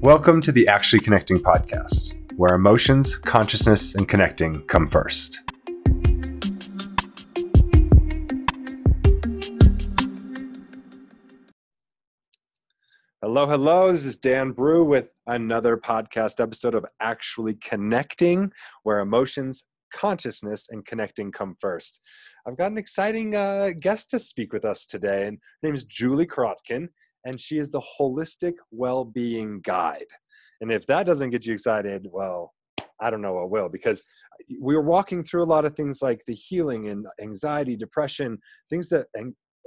Welcome to the Actually Connecting podcast, where emotions, consciousness, and connecting come first. Hello, hello. This is Dan Brew with another podcast episode of Actually Connecting, where emotions, consciousness, and connecting come first. I've got an exciting uh, guest to speak with us today, and her name is Julie Korotkin and she is the holistic well-being guide. And if that doesn't get you excited, well, I don't know what will because we were walking through a lot of things like the healing and anxiety, depression, things that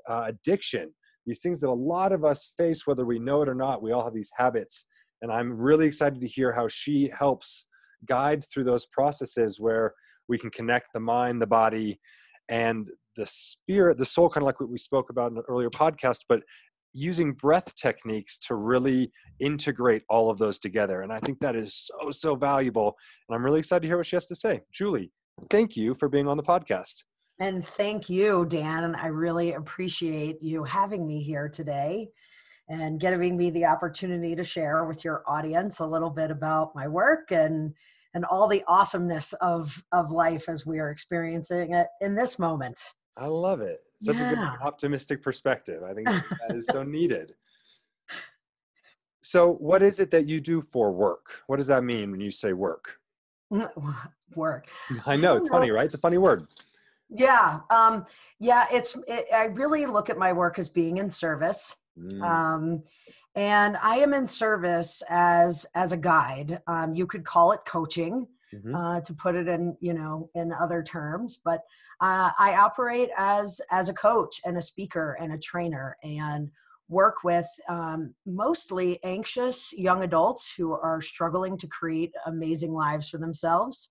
uh, addiction, these things that a lot of us face whether we know it or not. We all have these habits, and I'm really excited to hear how she helps guide through those processes where we can connect the mind, the body, and the spirit, the soul, kind of like what we spoke about in an earlier podcast, but using breath techniques to really integrate all of those together. And I think that is so, so valuable. And I'm really excited to hear what she has to say. Julie, thank you for being on the podcast. And thank you, Dan. I really appreciate you having me here today and giving me the opportunity to share with your audience a little bit about my work and and all the awesomeness of of life as we are experiencing it in this moment. I love it such yeah. a good optimistic perspective. I think that is so needed. So, what is it that you do for work? What does that mean when you say work? Work. I know it's funny, right? It's a funny word. Yeah, um, yeah. It's. It, I really look at my work as being in service, mm. um, and I am in service as as a guide. Um, you could call it coaching mm-hmm. uh, to put it in you know in other terms but uh, i operate as as a coach and a speaker and a trainer and work with um, mostly anxious young adults who are struggling to create amazing lives for themselves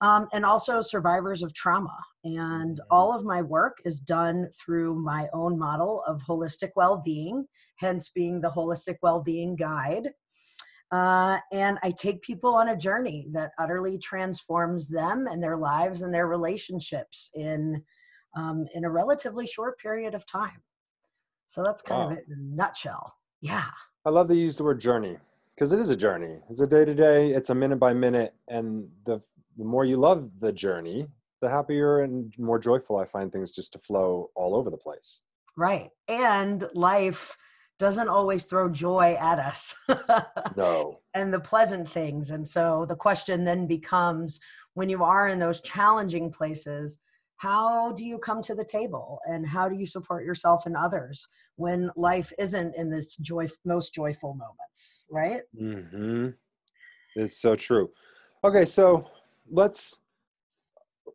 um, and also survivors of trauma. And mm-hmm. all of my work is done through my own model of holistic well being, hence being the Holistic Well Being Guide. Uh, and I take people on a journey that utterly transforms them and their lives and their relationships in um, in a relatively short period of time. So that's kind wow. of it in a nutshell. Yeah. I love that you use the word journey because it is a journey. It's a day to day. It's a minute by minute, and the the more you love the journey, the happier and more joyful I find things just to flow all over the place. Right, and life doesn't always throw joy at us. no. And the pleasant things. And so the question then becomes when you are in those challenging places, how do you come to the table and how do you support yourself and others when life isn't in this joy most joyful moments, right? Mhm. It's so true. Okay, so let's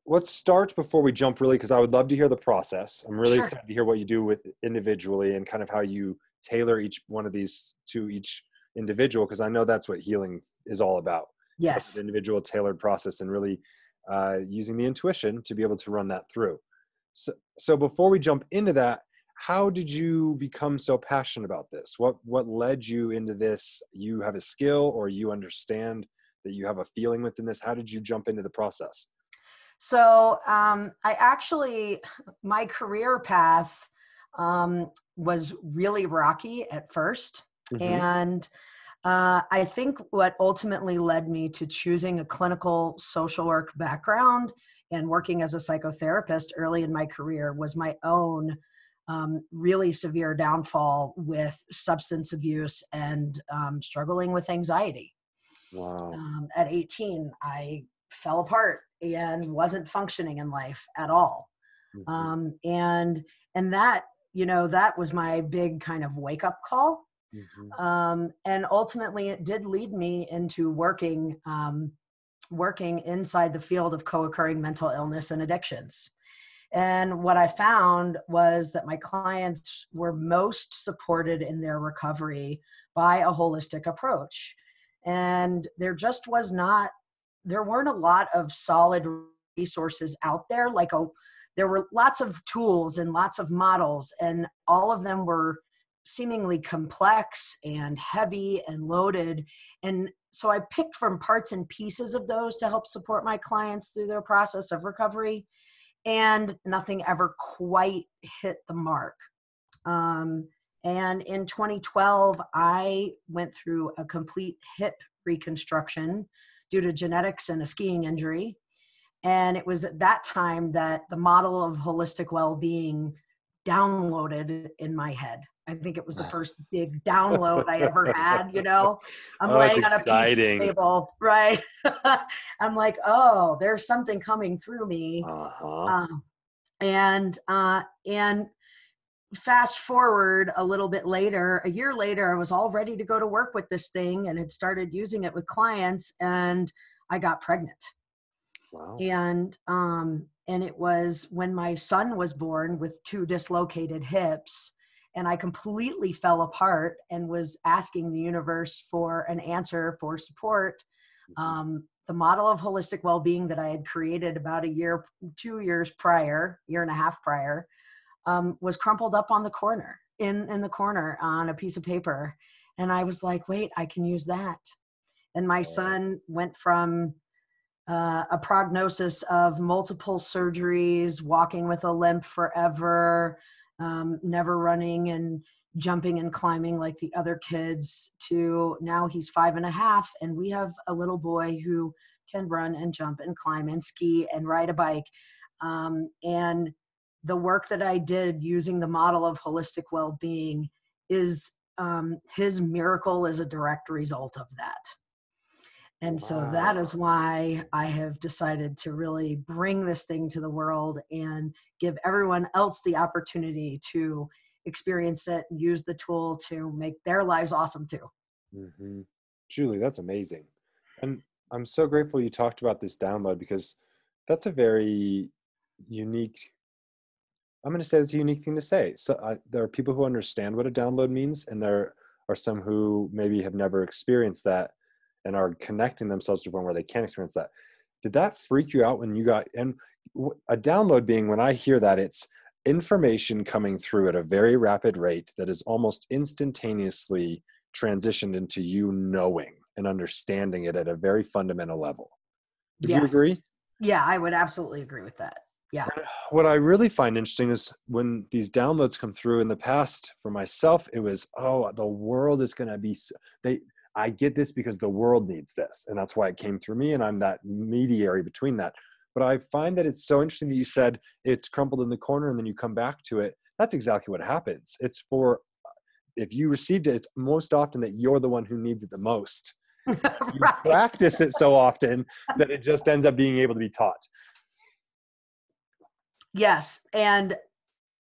let's start before we jump really because I would love to hear the process. I'm really sure. excited to hear what you do with individually and kind of how you tailor each one of these to each individual because I know that's what healing is all about. Yes, individual tailored process and really uh, using the intuition to be able to run that through. So, so before we jump into that, how did you become so passionate about this? What what led you into this? You have a skill, or you understand that you have a feeling within this. How did you jump into the process? So um, I actually my career path um, was really rocky at 1st mm-hmm. and uh, I think what ultimately led me to choosing a clinical social work background and working as a psychotherapist early in my career was my own um, really severe downfall with substance abuse and um, struggling with anxiety. Wow. Um, at 18, I fell apart and wasn't functioning in life at all. Mm-hmm. Um, and and that you know that was my big kind of wake up call. Mm-hmm. um, and ultimately it did lead me into working um, working inside the field of co-occurring mental illness and addictions. And what i found was that my clients were most supported in their recovery by a holistic approach. And there just was not there weren't a lot of solid resources out there like a there were lots of tools and lots of models, and all of them were seemingly complex and heavy and loaded. And so I picked from parts and pieces of those to help support my clients through their process of recovery, and nothing ever quite hit the mark. Um, And in 2012, I went through a complete hip reconstruction due to genetics and a skiing injury. And it was at that time that the model of holistic well being downloaded in my head. I think it was the first big download I ever had, you know. I'm Oh, laying on a exciting. table, right? I'm like, oh, there's something coming through me. Uh-huh. Um, and uh, and fast forward a little bit later, a year later, I was all ready to go to work with this thing and had started using it with clients, and I got pregnant. Wow. And um, and it was when my son was born with two dislocated hips, and I completely fell apart and was asking the universe for an answer for support. Mhm. Um, the model of holistic well-being that I had created about a year, two years prior, year and a half prior, um, was crumpled up on the corner in in the corner on a piece of paper, and I was like, "Wait, I can use that." And my son went from uh, a prognosis of multiple surgeries, walking with a limp forever, um, never running and jumping and climbing like the other kids, to now he's five and a half, and we have a little boy who can run and jump and climb and ski and ride a bike. Um, and the work that I did using the model of holistic well being is um, his miracle is a direct result of that. And so that is why I have decided to really bring this thing to the world and give everyone else the opportunity to experience it and use the tool to make their lives awesome too. hmm Julie, that's amazing. And I'm so grateful you talked about this download because that's a very unique, I'm going to say it's a unique thing to say. So I, there are people who understand what a download means, and there are some who maybe have never experienced that and are connecting themselves to one where they can experience that. Did that freak you out when you got, and a download being when I hear that, it's information coming through at a very rapid rate that is almost instantaneously transitioned into you knowing and understanding it at a very fundamental level. Would you agree? Yeah, I would absolutely agree with that. Yeah. What I really find interesting is when these downloads come through in the past for myself, it was, oh, the world is going to be, they, I get this because the world needs this. And that's why it came through me. And I'm that mediary between that. But I find that it's so interesting that you said it's crumpled in the corner and then you come back to it. That's exactly what happens. It's for, if you received it, it's most often that you're the one who needs it the most. You right. practice it so often that it just ends up being able to be taught. Yes. And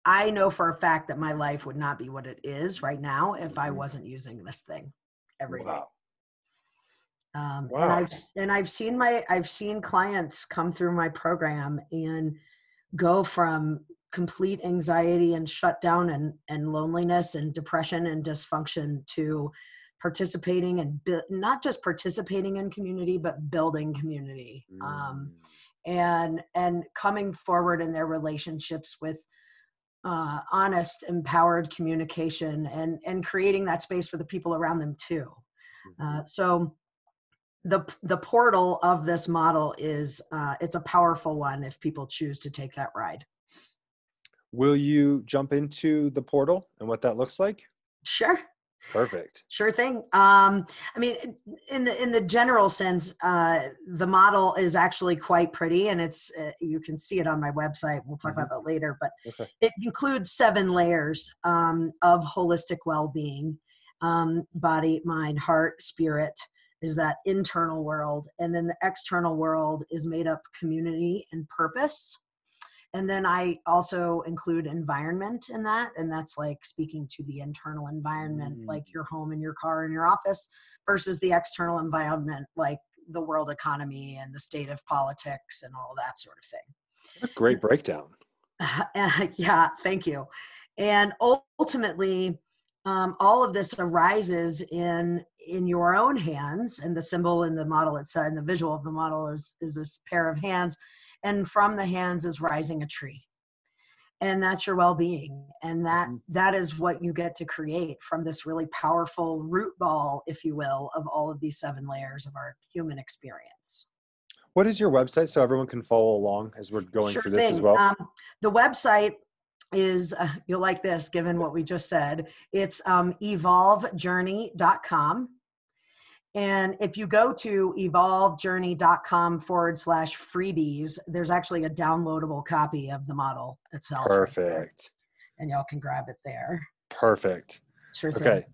I know for a fact that my life would not be what it is right now if I Mhm. wasn't using this thing every day. Wow. Um, and I've and I've seen my I've seen clients come through my program and go from complete anxiety and shutdown and and loneliness and depression and dysfunction to participating and bu- not just participating in community but building community um, Mm. and and coming forward in their relationships with uh, honest empowered communication and and creating that space for the people around them too Mhm. uh, so the the portal of this model is uh, it's a powerful one if people choose to take that ride. Will you jump into the portal and what that looks like? Sure, Perfect. sure thing. Um, I mean, in the in the general sense, uh, the model is actually quite pretty, and it's uh, you can see it on my website. We'll talk Mhm. about that later, but Okay. it includes seven layers um, of holistic well-being: um, body, mind, heart, spirit. Is that internal world, and then the external world is made up community and purpose. And then I also include environment in that, and that's like speaking to the internal environment, Mm. like your home and your car and your office, versus the external environment, like the world economy and the state of politics and all that sort of thing. A great breakdown. yeah, thank you. And ultimately, um, all of this arises in in your own hands, and the symbol in the model itself, and the visual of the model is is this pair of hands, and from the hands is rising a tree, and that's your well-being, and that Mhm. that is what you get to create from this really powerful root ball, if you will, of all of these seven layers of our human experience. What is your website so everyone can follow along as we're going Sure through this as well? Um, the website is uh, you'll like this given what we just said. It's um, evolvejourney.com. And if you go to evolvejourney.com forward slash freebies, there's actually a downloadable copy of the model itself. Perfect. Right and y'all can grab it there. Perfect. Sure thing. Okay.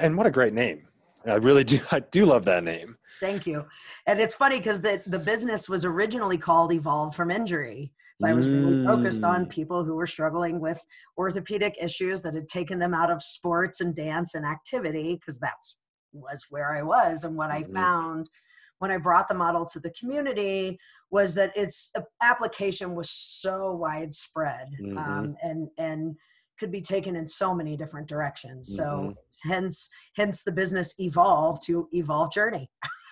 And what a great name. I really do. I do love that name. Thank you. And it's funny because the, the business was originally called Evolve from Injury. So I was really focused on Mm. people who were struggling with orthopedic issues that had taken them out of sports and dance and activity because that's was where I was. And what Mhm. I found when I brought the model to the community was that its application was so widespread Mhm. um, and and could be taken in so many different directions. So Mm-hmm. hence hence the business evolved to Evolve Journey.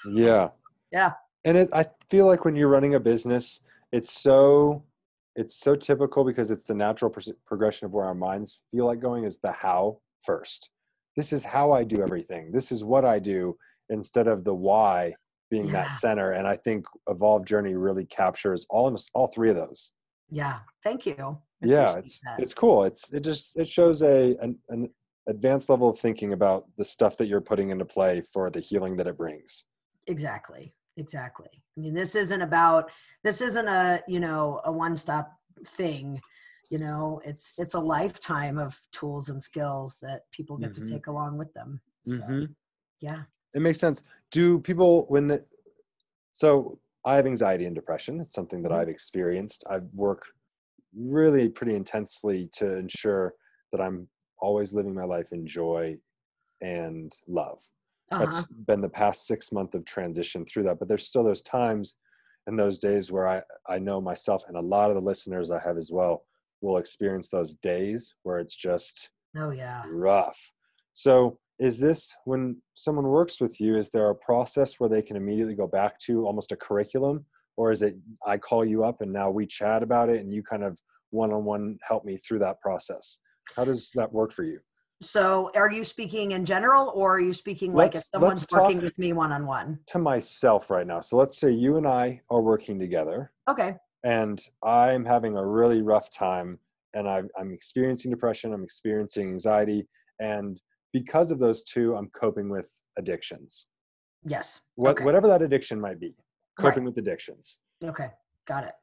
Yeah. Yeah. And it, I feel like when you're running a business, it's so it's so typical because it's the natural pros- progression of where our minds feel like going is the how first. This is how I do everything. This is what I do instead of the why being that center. And I think Evolve Journey really captures all all three of those. Yeah, thank you. I yeah it's that. it's cool it's it just it shows a an, an advanced level of thinking about the stuff that you're putting into play for the healing that it brings exactly exactly i mean this isn't about this isn't a you know a one stop thing you know it's it's a lifetime of tools and skills that people get Mhm. to take along with them mm-hmm. yeah it makes sense do people when the, so i have anxiety and depression it's something that Mhm. i've experienced i work really pretty intensely to ensure that i'm always living my life in joy and love uh-huh. that's been the past six month of transition through that but there's still those times and those days where i i know myself and a lot of the listeners i have as well will experience those days where it's just oh yeah. rough. So is this when someone works with you is there a process where they can immediately go back to almost a curriculum? Or is it i call you up and now we chat about it and you kind of one-on-one help me through that process? How does that work for you? So are you speaking in general or are you speaking like if Let's- someone's let's working with me one-on-one? to myself right now. So let's say you and i are working together. Okay and I'm having a really rough time and I'm, I'm experiencing depression, I'm experiencing anxiety, and because of those two, I'm coping with addictions. yes What, Okay. Whatever that addiction might be, coping Right. with addictions. Okay, got it.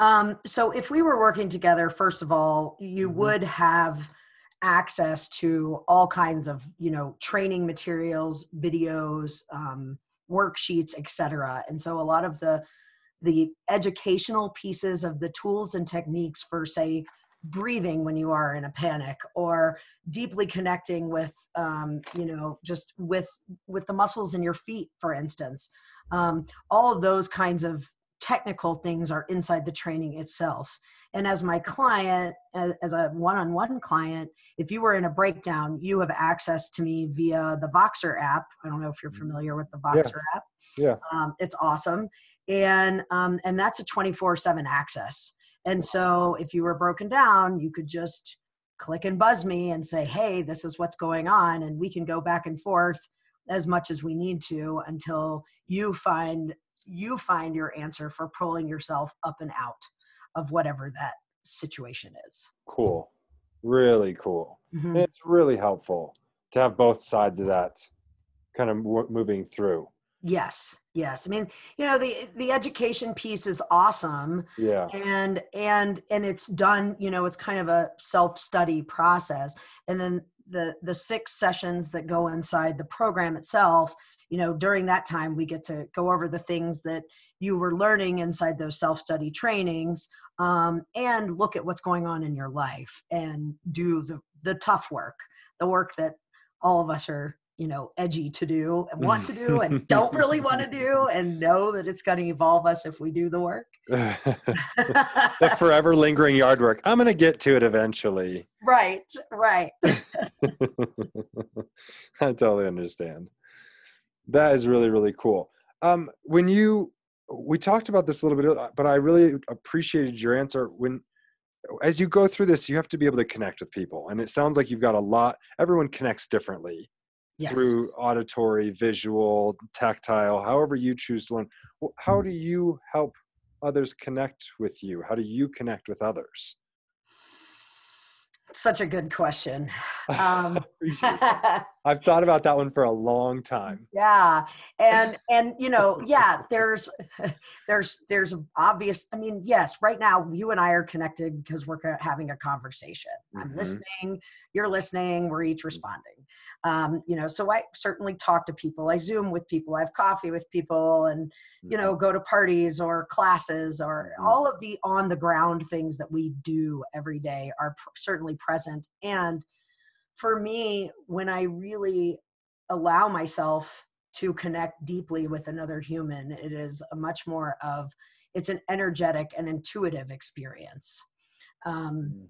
Um, so if we were working together, first of all, you Mhm. would have access to all kinds of, you know, training materials, videos, um, worksheets, etc. And so a lot of the the educational pieces of the tools and techniques for, say, breathing when you are in a panic or deeply connecting with um, you know just with with the muscles in your feet for instance. Um, all of those kinds of technical things are inside the training itself. And as my client as, a one-on-one client if you were in a breakdown you have access to me via the voxer app. I don't know if you're familiar with the voxer app. Yeah. um, it's awesome and um, and that's a 24-7 access and so if you were broken down you could just click and buzz me and say hey this is what's going on and we can go back and forth as much as we need to until you find you find your answer for pulling yourself up and out of whatever that situation is Cool. Really cool. Mhm. It's really helpful to have both sides of that kind of mo- moving through. Yes yes i mean you know the the education piece is awesome Yeah. and and and it's done you know it's kind of a self-study process and then the the six sessions that go inside the program itself you know during that time we get to go over the things that you were learning inside those self-study trainings um, and look at what's going on in your life and do the the tough work the work that all of us are you know edgy to do and want to do and don't really want to do and know that it's going to evolve us if we do the work the forever lingering yard work. I'm going to get to it eventually. right right I totally understand. That is really, really cool. Um, when you, we talked about this a little bit, uh, but I really appreciated your answer. When, as you go through this, you have to be able to connect with people. And it sounds like you've got a lot, everyone connects differently Yes. through auditory, visual, tactile, however you choose to learn. How do you help others connect with you? How do you connect with others? such a good question. Um, I've thought about that one for a long time. Yeah, and and you know, yeah, there's there's there's obvious. I mean, yes, right now you and I are connected because we're having a conversation. Mm-hmm. I'm listening, you're listening, we're each mm. responding. Um, you know, so I certainly talk to people. I Zoom with people. I have coffee with people, and you know, mm-hmm. go to parties or classes or mm-hmm. all of the on the ground things that we do every day are pr- certainly present and for me, when I really allow myself to connect deeply with another human, it is a much more of it's an energetic and intuitive experience. Um, mm.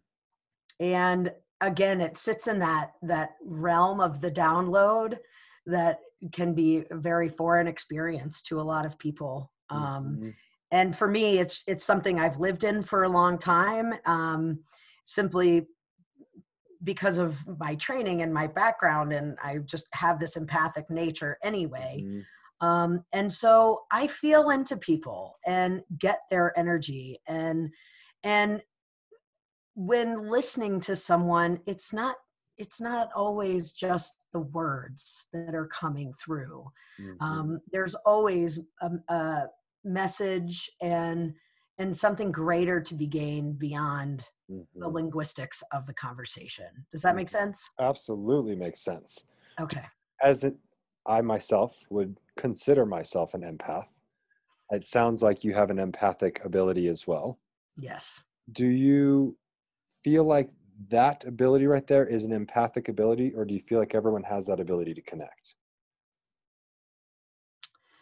and again, it sits in that that realm of the download that can be a very foreign experience to a lot of people. Um, mm-hmm. And for me, it's it's something I've lived in for a long time. Um, simply because of my training and my background and i just have this empathic nature anyway mm-hmm. um, and so i feel into people and get their energy and and when listening to someone it's not it's not always just the words that are coming through mm-hmm. um, there's always a, a message and and something greater to be gained beyond mm-hmm. the linguistics of the conversation. Does that make mm-hmm. sense? Absolutely makes sense. Okay. As it, I myself would consider myself an empath. It sounds like you have an empathic ability as well. Yes. Do you feel like that ability right there is an empathic ability, or do you feel like everyone has that ability to connect?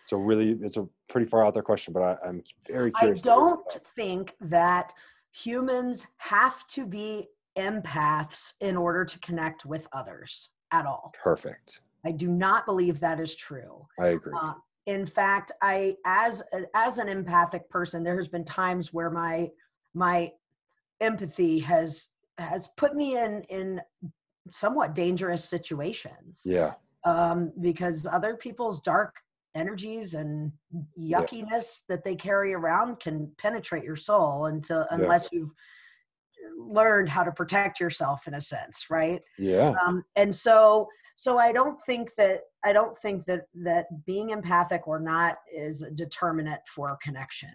So really, it's a pretty far out there question, but I, am very curious. I don't think that humans have to be empaths in order to connect with others at all. Perfect. I do not believe that is true. I agree. Uh, in fact, I as as an empathic person, there has been times where my my empathy has has put me in in somewhat dangerous situations. Yeah. Um, because other people's dark energies and yuckiness yeah. that they carry around can penetrate your soul until unless yeah. you've learned how to protect yourself in a sense right yeah um, and so so i don't think that i don't think that that being empathic or not is a determinant for connection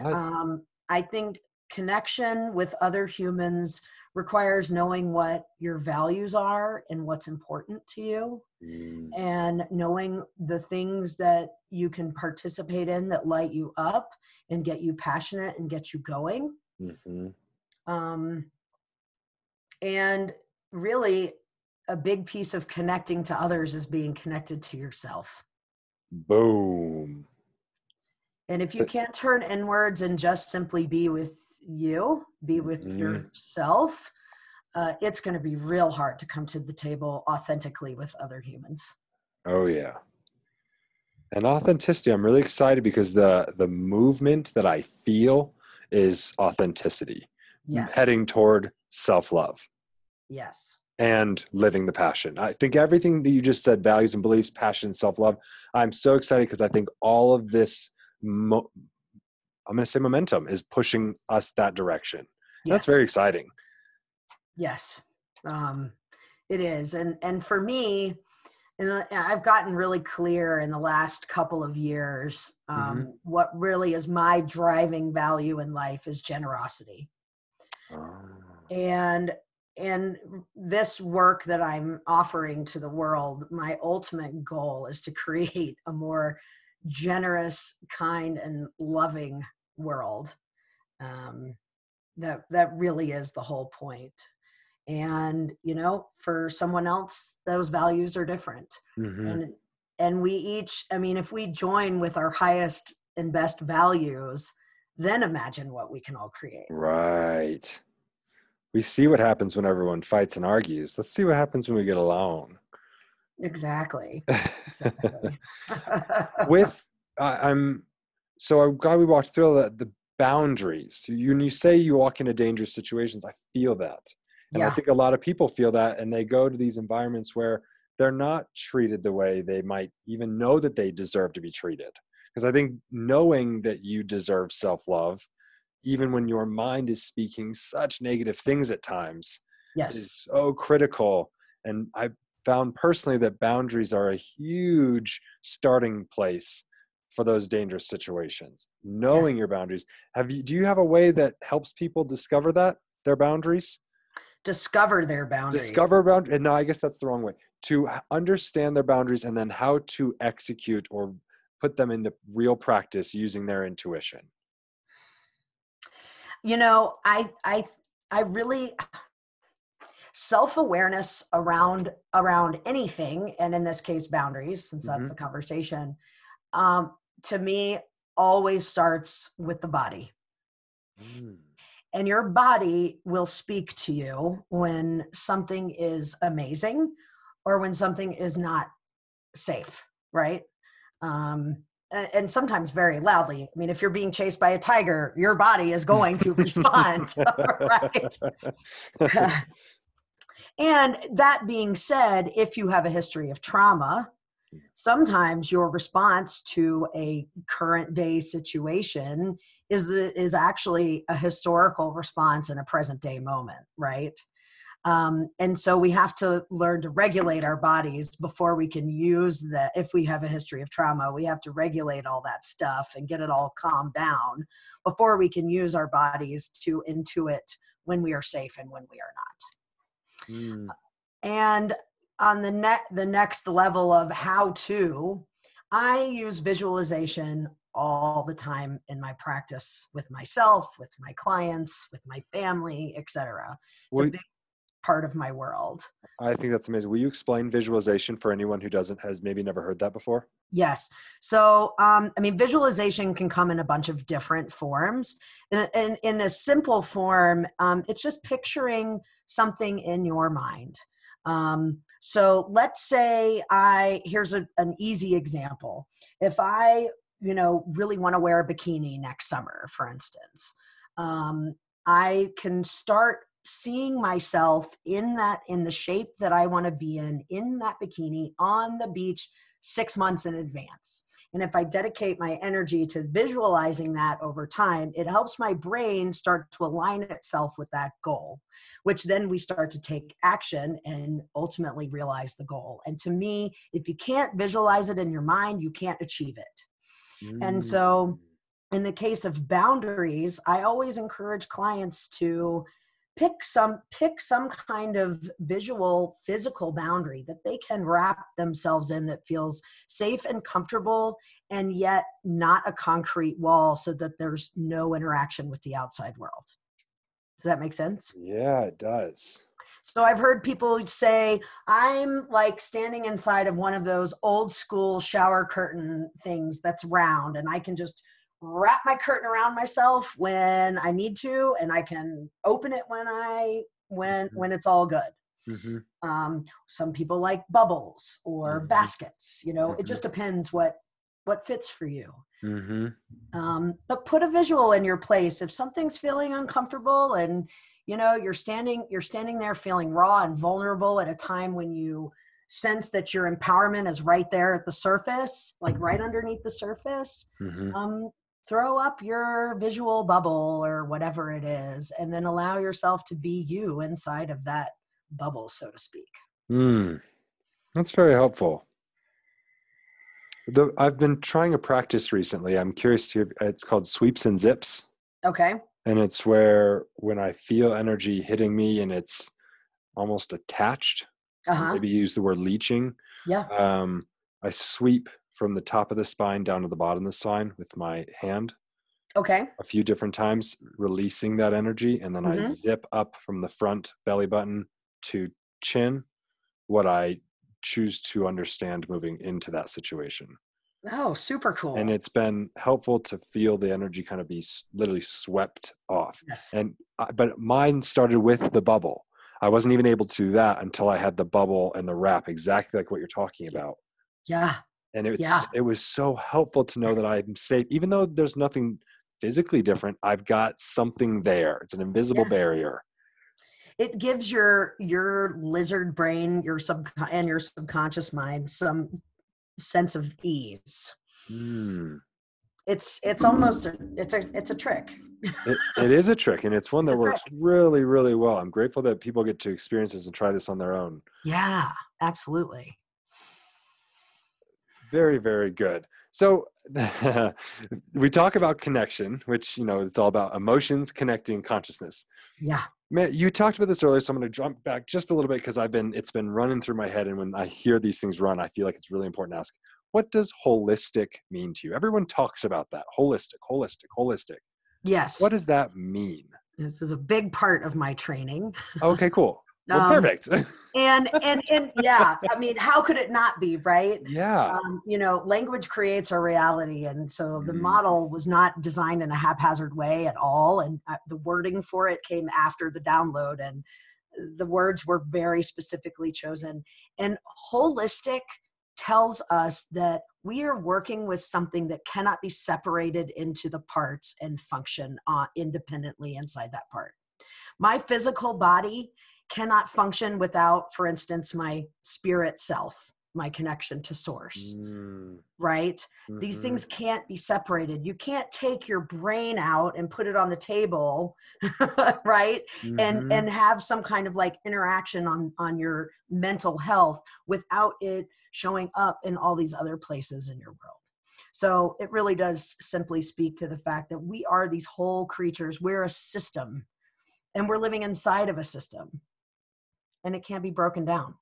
I, um, I think connection with other humans requires knowing what your values are and what's important to you mm. and knowing the things that you can participate in that light you up and get you passionate and get you going mm-hmm. um, and really a big piece of connecting to others is being connected to yourself boom and if you can't turn inwards and just simply be with you, be with mm-hmm. yourself, uh, it's going to be real hard to come to the table authentically with other humans. Oh yeah, and authenticity. I'm really excited because the the movement that I feel is authenticity. Yes. Heading toward self love. Yes. And living the passion. I think everything that you just said, values and beliefs, passion, self love. I'm so excited because I think all of this mo- I'm going to say momentum is pushing us that direction. Yes. That's very exciting. Yes, um, it is, and and for me, and I've gotten really clear in the last couple of years. Um, mm-hmm. What really is my driving value in life is generosity, oh. and and this work that I'm offering to the world, my ultimate goal is to create a more generous, kind, and loving world. Um, that that really is the whole point. And you know, for someone else, those values are different. Mm-hmm. And and we each, I mean, if we join with our highest and best values, then imagine what we can all create. Right. We see what happens when everyone fights and argues. Let's see what happens when we get alone. Exactly. exactly. With I'm so I'm glad we walked through the, the boundaries. You, when you say you walk into dangerous situations, I feel that. And yeah. I think a lot of people feel that and they go to these environments where they're not treated the way they might even know that they deserve to be treated. Because I think knowing that you deserve self love, even when your mind is speaking such negative things at times, Yes. is so critical. And I found personally that boundaries are a huge starting place for those dangerous situations. Knowing your boundaries. Have you do you have a way that helps people discover that their boundaries? Discover their boundaries. Discover boundaries. No, I guess that's the wrong way. To understand their boundaries and then how to execute or put them into real practice using their intuition. you know i i i really self-awareness around around anything and in this case boundaries since that's Mhm. the conversation um to me always starts with the body. Mm. and your body will speak to you when something is amazing or when something is not safe right? Um and sometimes very loudly. I mean if you're being chased by a tiger your body is going to respond right? And that being said if you have a history of trauma sometimes your response to a current day situation is is actually a historical response in a present day moment right um, and so we have to learn to regulate our bodies before we can use that if we have a history of trauma we have to regulate all that stuff and get it all calmed down before we can use our bodies to intuit when we are safe and when we are not Mm. and on the ne- the next level of how to i use visualization all the time in my practice with myself with my clients with my family etc it's Will- a big part of my world I think that's amazing. Will you explain visualization for anyone who doesn't has maybe never heard that before? Yes. So, um, I mean, visualization can come in a bunch of different forms. And in, in a simple form, um, it's just picturing something in your mind. Um, so, let's say I, here's a, an easy example. If I, you know, really want to wear a bikini next summer, for instance, um, I can start seeing myself in that in the shape that I want to be in in that bikini on the beach 6 months in advance. And if I dedicate my energy to visualizing that over time, it helps my brain start to align itself with that goal, which then we start to take action and ultimately realize the goal. And to me, if you can't visualize it in your mind, you can't achieve it. And mm. so in the case of boundaries i always encourage clients to pick some pick some kind of visual physical boundary that they can wrap themselves in that feels safe and comfortable and yet not a concrete wall so that there's no interaction with the outside world does that make sense yeah, it does. so I've heard people say, I'm like standing inside of one of those old school shower curtain things that's round, and I can just wrap my curtain around myself when I need to, and I can open it when I when Mhm. when it's all good. hmm Um, some people like bubbles or Mhm. baskets. You know, it just depends what what fits for you. hmm Um, but put a visual in your place if something's feeling uncomfortable and you know you're standing you're standing there feeling raw and vulnerable at a time when you sense that your empowerment is right there at the surface like right underneath the surface hmm um, throw up your visual bubble or whatever it is and then allow yourself to be you inside of that bubble so to speak Mm. That's very helpful. The, I've been trying a practice recently. I'm curious to. It's called sweeps and zips, okay and it's where when I feel energy hitting me and it's almost attached. uh-huh Maybe use the word leeching. yeah Um, I sweep from the top of the spine down to the bottom of the spine with my hand okay a few different times, releasing that energy, and then I Mhm. zip up from the front belly button to chin. What I choose to understand moving into that situation. oh super cool And it's been helpful to feel the energy kind of be literally swept off. yes. And I, but mine started with the bubble. I wasn't even able to do that until I had the bubble and the wrap, exactly like what you're talking about. yeah And it's Yeah. it was so helpful to know that I'm safe, even though there's nothing physically different. I've got something there. It's an invisible Yeah. barrier. it gives your your lizard brain your sub and your subconscious mind some sense of ease Hmm. it's it's almost a, it's a it's a trick it, it is a trick and it's one that It's works really really well i'm grateful that people get to experience this and try this on their own Yeah, absolutely. Very very good so we talk about connection which you know it's all about emotions connecting consciousness Yeah. man you talked about this earlier so i'm going to jump back just a little bit because i've been it's been running through my head and when i hear these things run i feel like it's really important to ask what does holistic mean to you everyone talks about that holistic holistic holistic Yes. what does that mean This is a big part of my training. okay cool well, Um, perfect And and and yeah, I mean, how could it not be, right? yeah Um, you know, language creates our reality, and so the Mhm. model was not designed in a haphazard way at all. And uh, the wording for it came after the download, and the words were very specifically chosen. And holistic tells us that we are working with something that cannot be separated into the parts and function uh, independently inside that part. My physical body cannot function without, for instance, my spirit self, my connection to source, Mm, right? These mhm. things can't be separated. You can't take your brain out and put it on the table, right? Mhm. And and have some kind of like interaction on on your mental health without it showing up in all these other places in your world. So it really does simply speak to the fact that we are these whole creatures. We're a system and we're living inside of a system and it can't be broken down.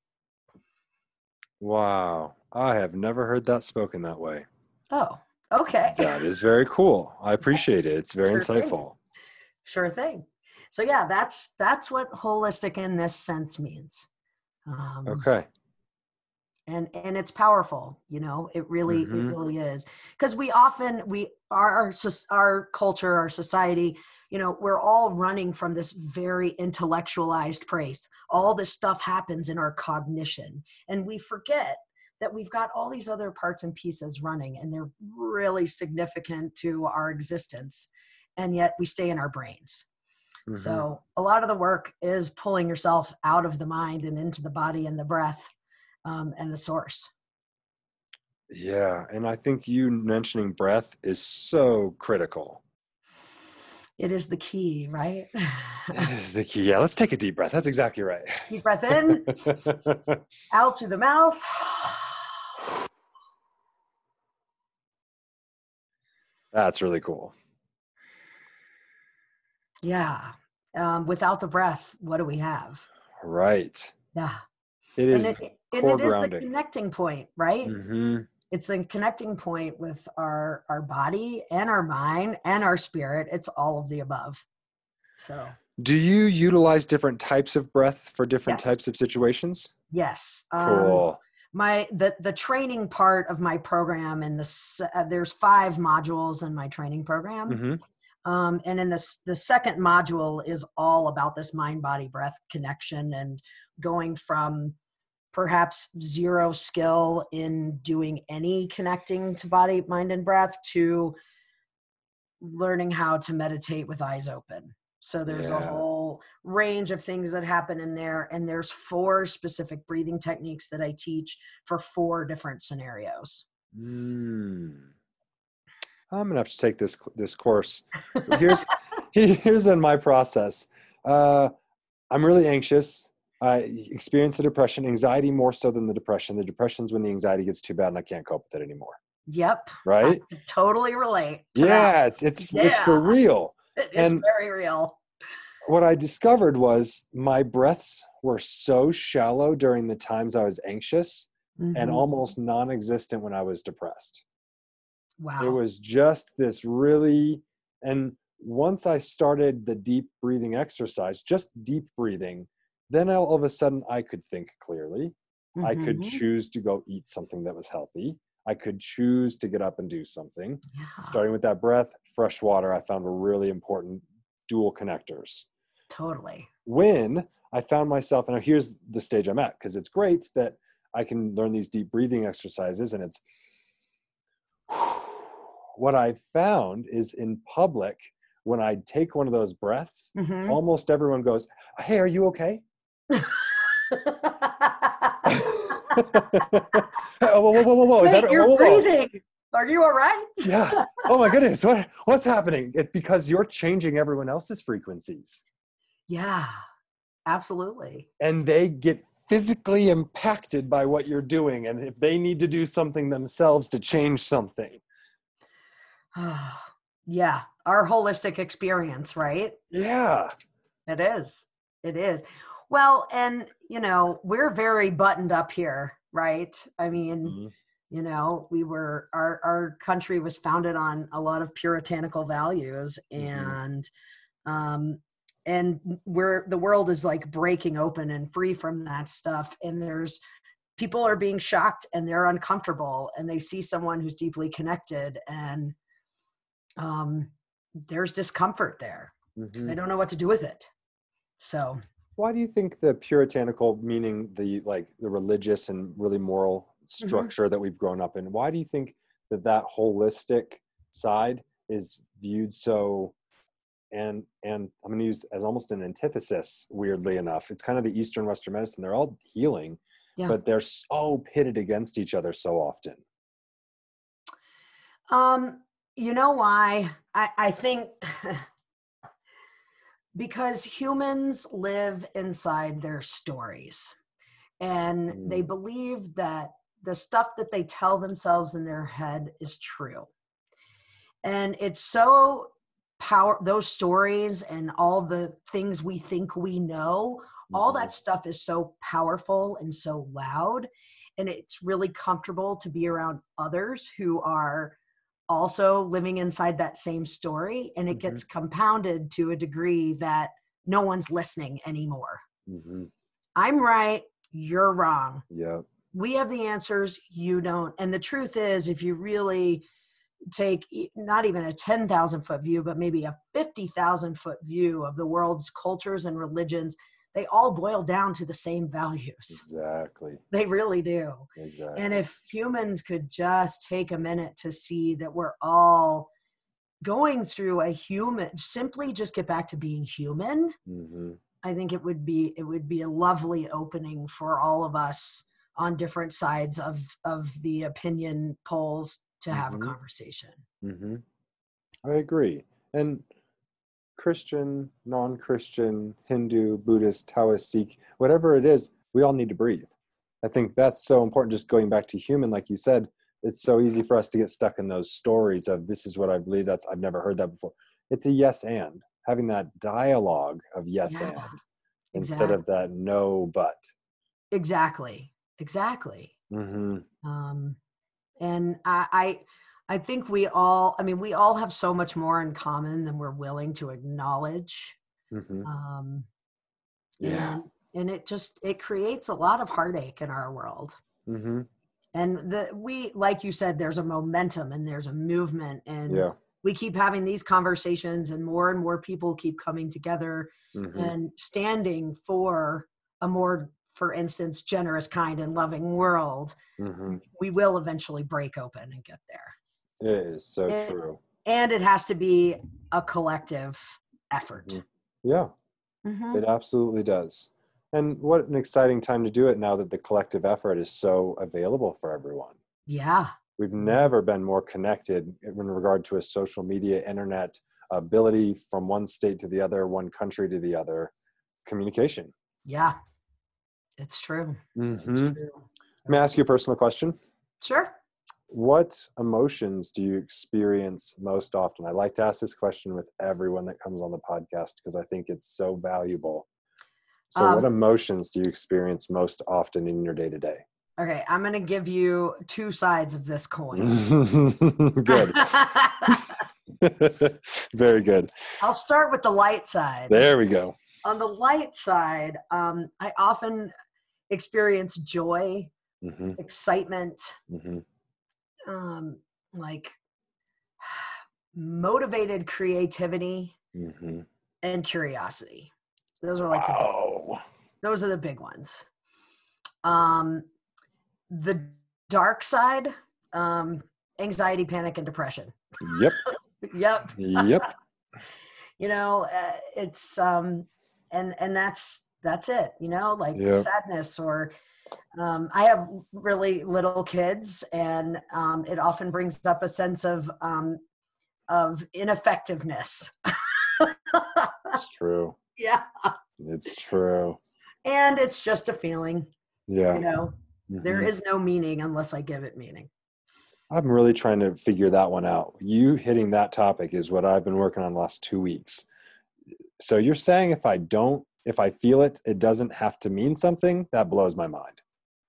wow i have never heard that spoken that way Oh, okay. that is very cool i appreciate it it's very Sure thing. insightful Sure thing. So yeah, that's that's what holistic in this sense means. Um, okay and and it's powerful you know it really Mhm. it really is because we often we our soc- our culture our society you know we're all running from this very intellectualized place all this stuff happens in our cognition and we forget that we've got all these other parts and pieces running and they're really significant to our existence and yet we stay in our brains Mhm. so a lot of the work is pulling yourself out of the mind and into the body and the breath um, and the source. Yeah, and I think you mentioning breath is so critical. It is the key, right? That is the key. Yeah, let's take a deep breath. That's exactly right. Deep breath in, out through the mouth. That's really cool. Yeah. Um, without the breath, what do we have? Right. Yeah. It is. and it, and it is the grounding. connecting point, right? hmm It's a connecting point with our our body and our mind and our spirit. It's all of the above. So Do you utilize different types of breath for different Yes. types of situations? yes. um, Cool. my the the training part of my program and the uh, there's five modules in my training program mm-hmm. um, and in this the second module is all about this mind body breath connection and going from perhaps zero skill in doing any connecting to body mind and breath to learning how to meditate with eyes open so there's a whole range of things that happen in there and there's four specific breathing techniques that i teach for four different scenarios Mm. I'm gonna have to take this this course. Here's here's in my process. Uh, I'm really anxious. I experience the depression, anxiety more so than the depression. The depression's when the anxiety gets too bad and I can't cope with it anymore. yep Right? Totally relate to that. Yeah, it's it's it's for real. It is And- very real. What I discovered was my breaths were so shallow during the times I was anxious and Mhm. almost non-existent when I was depressed. wow. it was just this really and once i started the deep breathing exercise just deep breathing then all of a sudden i could think clearly i could Mhm. choose to go eat something that was healthy i could choose to get up and do something Yeah, starting with that breath fresh water i found were really important dual connectors totally. when i found myself and here's the stage i'm at because it's great that i can learn these deep breathing exercises and it's what I found is in public, when I take one of those breaths, Mhm. almost everyone goes, Hey, are you okay? Oh, whoa, whoa, whoa, whoa, whoa. Is Wait, that, you're whoa, whoa, whoa. breathing. Are you all right? yeah. Oh my goodness. What what's happening? It because you're changing everyone else's frequencies. Yeah, absolutely. And they get physically impacted by what you're doing. And if they need to do something themselves to change something. yeah, our holistic experience, right? Yeah. It is. It is. Well, and you know, we're very buttoned up here, right? I mean, mm-hmm. you know, we were our our country was founded on a lot of puritanical values mm-hmm. and um and where the world is like breaking open and free from that stuff and there's people are being shocked and they're uncomfortable and they see someone who's deeply connected and um there's discomfort there mm-hmm. they don't know what to do with it so why do you think the puritanical meaning the like the religious and really moral mm-hmm. structure mm-hmm. that we've grown up in why do you think that that holistic side is viewed so and and i'm going to use as almost an antithesis weirdly enough it's kind of the eastern western medicine they're all healing yeah. but they're so pitted against each other so often um you know why i i think because humans live inside their stories and mm. they believe that the stuff that they tell themselves in their head is true and it's so power those stories and all the things we think we know mm-hmm. all that stuff is so powerful and so loud and it's really comfortable to be around others who are also living inside that same story and it mm-hmm. gets compounded to a degree that no one's listening anymore mm-hmm. i'm right you're wrong yeah we have the answers you don't and the truth is if you really take not even a 10,000 foot view but maybe a 50,000 foot view of the world's cultures and religions they all boil down to the same values. Exactly. They really do. Exactly. And if humans could just take a minute to see that we're all going through a human, simply just get back to being human, mm-hmm. I think it would be it would be a lovely opening for all of us on different sides of of the opinion polls to have mm-hmm. a conversation. Mm-hmm. I agree. And Christian, non Christian, Hindu, Buddhist, Taoist, Sikh, whatever it is, we all need to breathe. I think that's so important. Just going back to human, like you said, it's so easy for us to get stuck in those stories of this is what I believe. That's I've never heard that before. It's a yes and having that dialogue of yes yeah, and instead of that no but. Exactly. Exactly. Mm-hmm. Um, and I, I I think we all, I mean, we all have so much more in common than we're willing to acknowledge. Mm-hmm. Um, yeah. And, and, it just, it creates a lot of heartache in our world. Mm-hmm. And the, we, like you said, there's a momentum and there's a movement and yeah. we keep having these conversations and more and more people keep coming together mm-hmm. and standing for a more for instance, generous, kind, and loving world, mm-hmm. we will eventually break open and get there. It is so and, true. And it has to be a collective effort. Mm-hmm. Yeah, mm-hmm. it absolutely does. And what an exciting time to do it now that the collective effort is so available for everyone. Yeah. We've never been more connected in regard to a social media, internet ability from one state to the other, one country to the other, communication. Yeah, it's true. Mm-hmm. It's true. May I ask you a personal question? Sure what emotions do you experience most often? I like to ask this question with everyone that comes on the podcast because I think it's so valuable. So, um, what emotions do you experience most often in your day to day? Okay, I'm going to give you two sides of this coin. good. Very good. I'll start with the light side. There we go. On the light side, um, I often experience joy, mm-hmm. excitement, mm-hmm um, like motivated creativity mm-hmm. and curiosity. Those are like wow. the those are the big ones. Um, the dark side, um, anxiety, panic, and depression. Yep. yep. Yep. you know, uh, it's um, and and that's that's it. You know, like yep. sadness or Um, I have really little kids, and um, it often brings up a sense of um, of ineffectiveness. it's true. Yeah, it's true. And it's just a feeling. Yeah. You know, mm-hmm. there is no meaning unless I give it meaning. I'm really trying to figure that one out. You hitting that topic is what I've been working on the last two weeks. So you're saying if I don't, if I feel it, it doesn't have to mean something? That blows my mind.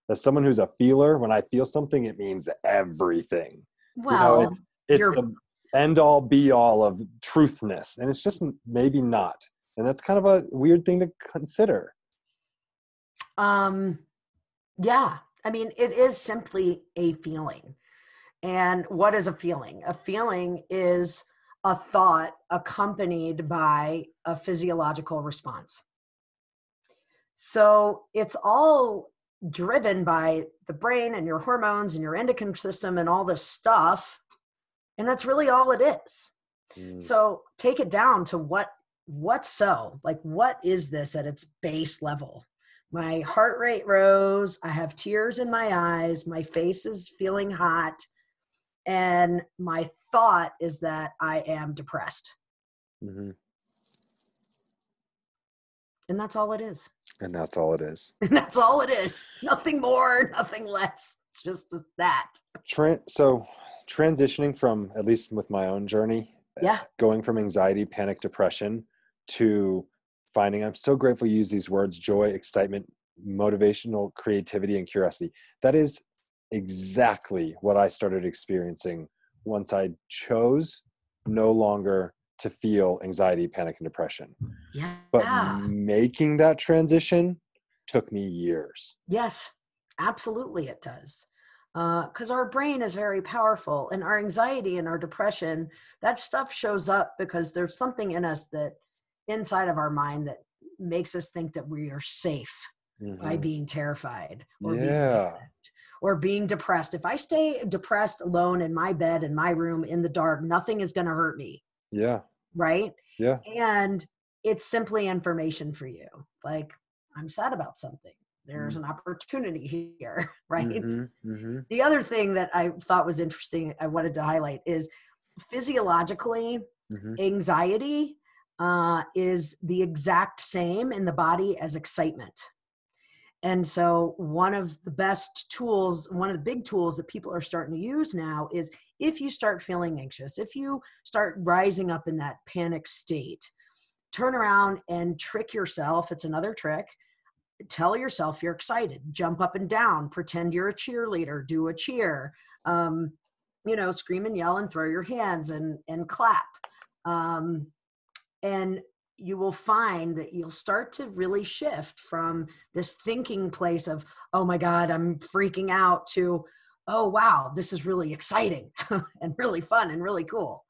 As someone who's a feeler, when I feel something, it means everything. Well, you know, it's, it's the end all be all of truthness. And it's just maybe not. And that's kind of a weird thing to consider. Um, yeah. I mean, it is simply a feeling. And what is a feeling? A feeling is a thought accompanied by a physiological response. So it's all driven by the brain and your hormones and your endocrine system and all this stuff. And that's really all it is. Mm. So take it down to what what's so like what is this at its base level my heart rate rose i have tears in my eyes my face is feeling hot and my thought is that I am depressed. Mm-hmm. And that's all it is. And that's all it is. And that's all it is. Nothing more, nothing less. It's just that. Tra- so, transitioning from, at least with my own journey, uh, yeah, going from anxiety, panic, depression to finding, I'm so grateful you use these words joy, excitement, motivational creativity, and curiosity. That is exactly what I started experiencing once I chose no longer to feel anxiety, panic, and depression. Yeah. But making that transition took me years. Yes, absolutely, it does. Because uh, our brain is very powerful, and our anxiety and our depression, that stuff shows up because there's something in us that inside of our mind that makes us think that we are safe mm-hmm. by being terrified or yeah. being or being depressed. If I stay depressed alone in my bed in my room in the dark, nothing is going to hurt me. Yeah. Right? Yeah. And it's simply information for you. Like, I'm sad about something. There's mm-hmm. an opportunity here, right? Mm-hmm. Mm-hmm. The other thing that I thought was interesting, I wanted to highlight is physiologically, mm-hmm. anxiety uh, is the exact same in the body as excitement. And so, one of the best tools, one of the big tools that people are starting to use now is if you start feeling anxious, if you start rising up in that panic state, turn around and trick yourself. It's another trick. Tell yourself you're excited, jump up and down, pretend you're a cheerleader, do a cheer, um, you know, scream and yell and throw your hands and, and clap. Um, and you will find that you'll start to really shift from this thinking place of, oh my God, I'm freaking out to, oh wow, this is really exciting and really fun and really cool.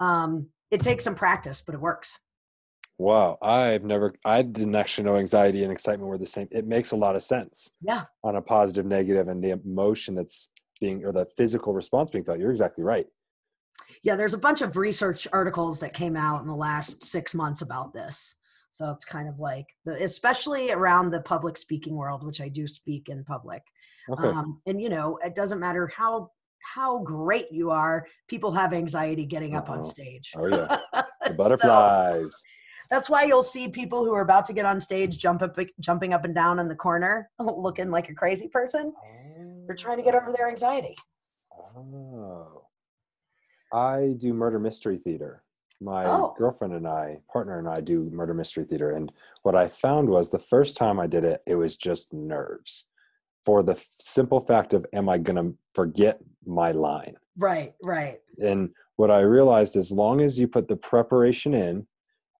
Um, it takes some practice, but it works. Wow, I've never, I didn't actually know anxiety and excitement were the same. It makes a lot of sense. Yeah. On a positive, negative, and the emotion that's being, or the physical response being felt. You're exactly right yeah, there's a bunch of research articles that came out in the last six months about this. So it's kind of like, the, especially around the public speaking world, which I do speak in public. Okay. Um, and you know, it doesn't matter how how great you are, people have anxiety getting up uh-huh. on stage. Oh yeah, the butterflies. so, that's why you'll see people who are about to get on stage jump up, jumping up and down in the corner, looking like a crazy person. They're trying to get over their anxiety. Oh. I do murder mystery theater. My oh. girlfriend and I, partner and I, do murder mystery theater. And what I found was the first time I did it, it was just nerves for the simple fact of, am I going to forget my line? Right, right. And what I realized, as long as you put the preparation in,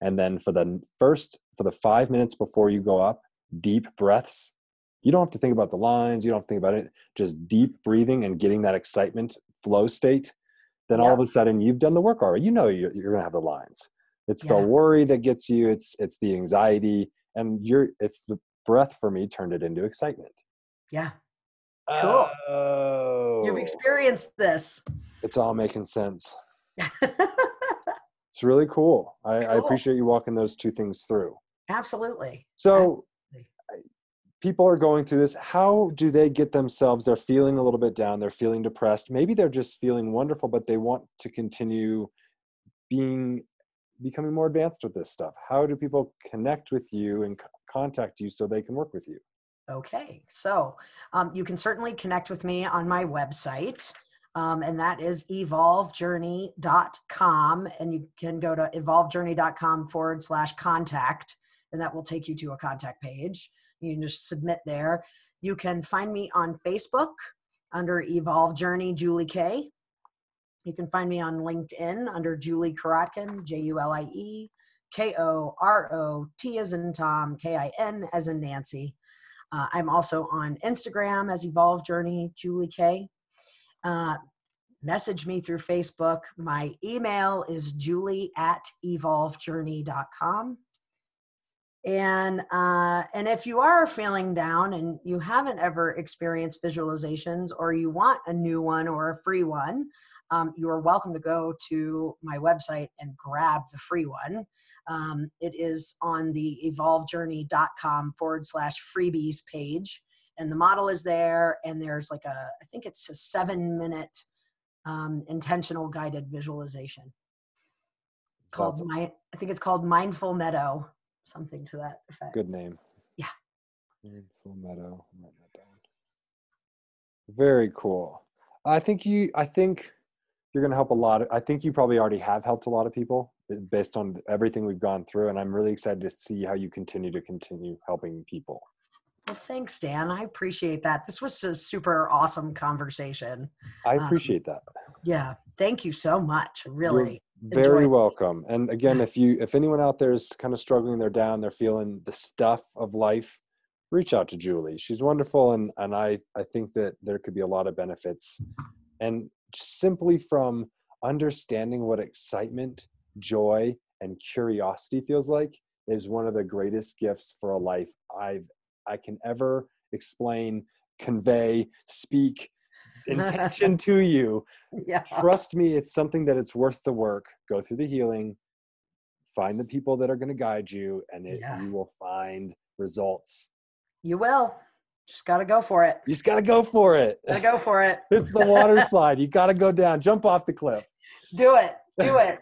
and then for the first, for the five minutes before you go up, deep breaths, you don't have to think about the lines, you don't have to think about it, just deep breathing and getting that excitement flow state then all of a sudden you've done the work already. You know you're, you're going to have the lines. It's yeah. the worry that gets you. It's it's the anxiety, and you're it's the breath for me turned it into excitement. Yeah. Cool. Oh. You've experienced this. It's all making sense. it's really cool. I, cool. I appreciate you walking those two things through. Absolutely. So people are going through this, how do they get themselves? They're feeling a little bit down, they're feeling depressed. Maybe they're just feeling wonderful, but they want to continue being becoming more advanced with this stuff. How do people connect with you and contact you so they can work with you? Okay, so um, you can certainly connect with me on my website, um, and that is evolvejourney.com. And you can go to evolvejourney.com forward slash contact, and that will take you to a contact page. You can just submit there. You can find me on Facebook under Evolve Journey Julie K. You can find me on LinkedIn under Julie Korotkin, J U L I E K O R O T as in Tom, K I N as in Nancy. Uh, I'm also on Instagram as Evolve Journey Julie K. Uh, message me through Facebook. My email is julie at evolvejourney.com. And uh, and if you are feeling down and you haven't ever experienced visualizations or you want a new one or a free one, um, you are welcome to go to my website and grab the free one. Um, it is on the evolvejourney.com forward slash freebies page. And the model is there, and there's like a, I think it's a seven minute um, intentional guided visualization called Awesome. my, I think it's called Mindful Meadow, something to that effect. Good name. Yeah. Full Meadow. I'm that down. Very cool. I think you. I think you're going to help a lot. Of, I think you probably already have helped a lot of people uh, based on everything we've gone through, and I'm really excited to see how you continue to continue helping people. Well, thanks, Dan. I appreciate that. This was a super awesome conversation. I Um, appreciate that. Yeah. Thank you so much. Really. Very welcome. And again if you if anyone out there is kind of struggling they're down they're feeling the stuff of life reach out to julie. She's wonderful and and i i think that there could be a lot of benefits. And simply from understanding what excitement joy and curiosity feels like is one of the greatest gifts for a life i've i can ever explain convey speak intention to you Yeah. trust me it's something that it's worth the work go through the healing find the people that are going to guide you and it, Yeah. you will find results You will. Just got to go for it. you just got to go for it Got to go for it. it's the water slide you got to go down jump off the cliff Do it. Do it.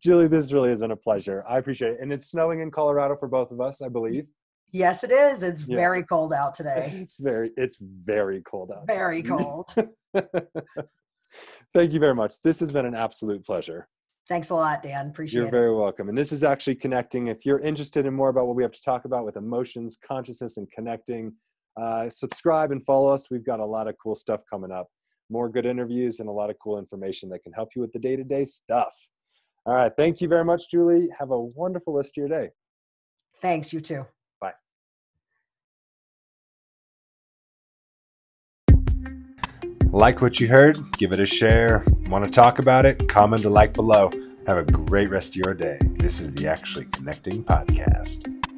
julie this really has been a pleasure i appreciate it and it's snowing in colorado for both of us i believe yes, it is. It's Yeah. very cold out today. it's very it's very cold out Very cold. thank you very much this has been an absolute pleasure Thanks a lot, Dan. Appreciate it. You're very welcome. And this is actually connecting. If you're interested in more about what we have to talk about with emotions, consciousness, and connecting, uh, subscribe and follow us. We've got a lot of cool stuff coming up. More good interviews and a lot of cool information that can help you with the day to day stuff. All right. Thank you very much, Julie. Have a wonderful rest of your day. Thanks. You too. Like what you heard? Give it a share. Want to talk about it? Comment or like below. Have a great rest of your day. This is the Actually Connecting Podcast.